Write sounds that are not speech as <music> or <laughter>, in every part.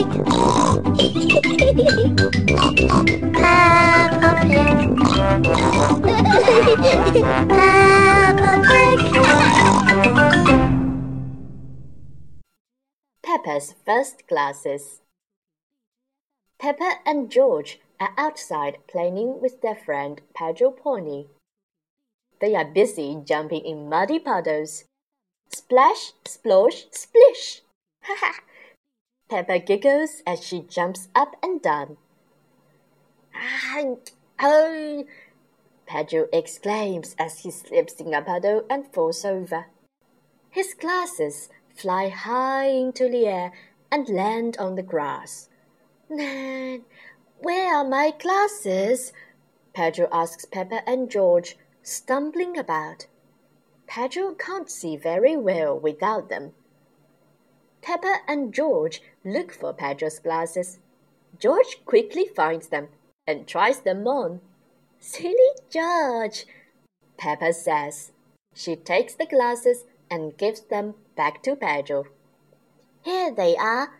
Peppa Pig. Peppa Pig. Peppa's first glasses. Peppa and George are outside playing with their friend Pedro Pony. They are busy jumping in muddy puddles. Splash, splosh, splish! Ha <laughs> ha! Peppa giggles as she jumps up and down. Oh! Pedro exclaims as he slips in a puddle and falls over. His glasses fly high into the air and land on the grass. Nan, where are my glasses? Pedro asks Peppa and George, stumbling about. Pedro can't see very well without them. Peppa and George look for Pedro's glasses. George quickly finds them and tries them on. Silly George, Peppa says. She takes the glasses and gives them back to Pedro. Here they are.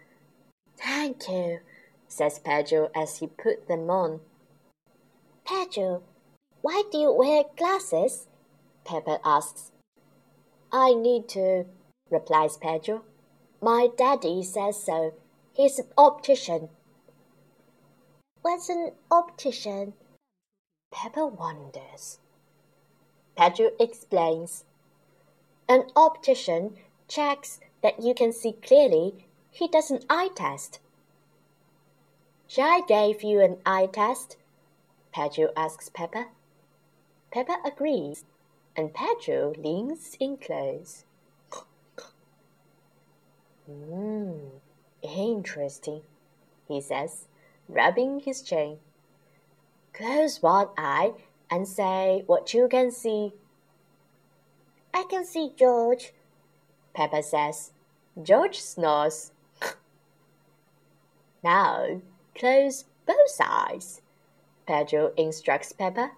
Thank you, says Pedro as he put them on. Pedro, why do you wear glasses? Peppa asks. I need to, replies Pedro. My daddy says so. He's an optician. What's an optician? Peppa wonders. Pedro explains. An optician checks that you can see clearly. He does an eye test. Shall I give you an eye test? Pedro asks Peppa. Peppa agrees, and Pedro leans in close. Hmm, interesting, he says, rubbing his chin. Close one eye and say what you can see. I can see George, Peppa says. George snores. <laughs> now, close both eyes, Pedro instructs Peppa.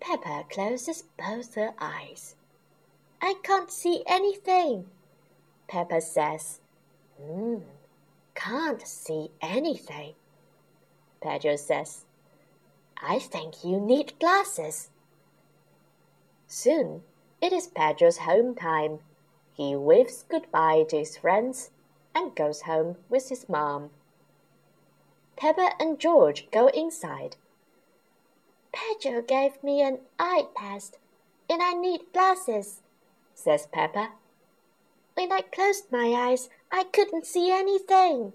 Peppa closes both her eyes. I can't see anything, Peppa says. Hmm, can't see anything, Pedro says. I think you need glasses. Soon it is Pedro's home time. He waves goodbye to his friends and goes home with his mom. Peppa and George go inside. Pedro gave me an eye test, and I need glasses, says Peppa. I closed my eyes, I couldn't see anything.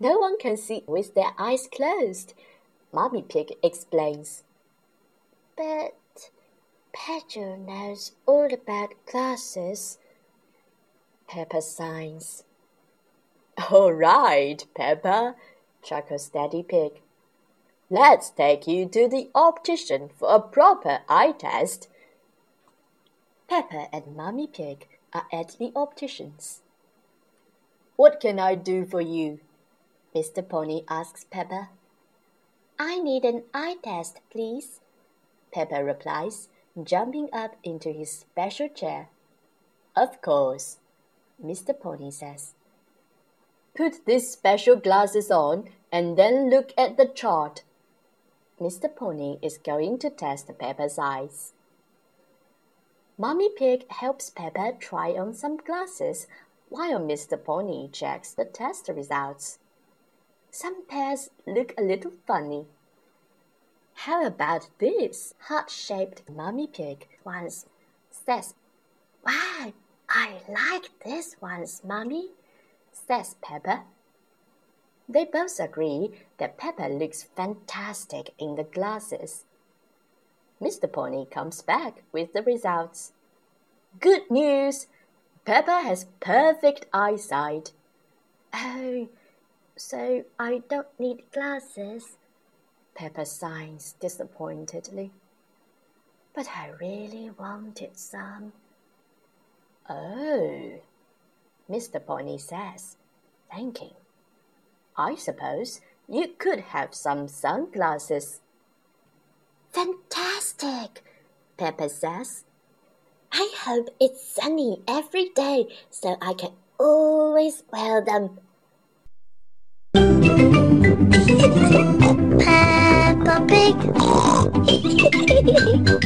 No one can see with their eyes closed, Mommy Pig explains. But Pedro knows all about glasses. Peppa signs. All right, Peppa, chuckles Daddy Pig. Let's take you to the optician for a proper eye test. Peppa and Mummy Pig are at the optician's. What can I do for you? Mr. Pony asks Peppa. I need an eye test, please, Peppa replies, jumping up into his special chair. Of course, Mr. Pony says. Put these special glasses on and then look at the chart. Mr. Pony is going to test Peppa's eyes. Mommy Pig helps Peppa try on some glasses while Mr. Pony checks the test results. Some pairs look a little funny. How about this heart-shaped mummy pig once says, Wow, I like this one's mummy, says Peppa. They both agree that Peppa looks fantastic in the glasses. Mr. Pony comes back with the results. Good news! Peppa has perfect eyesight. Oh, so I don't need glasses, Peppa sighs disappointedly. But I really wanted some. Oh, Mr. Pony says, thinking. I suppose you could have some sunglasses. Fantastic, Peppa says. I hope it's sunny every day so I can always wear them Peppa Pig. <laughs>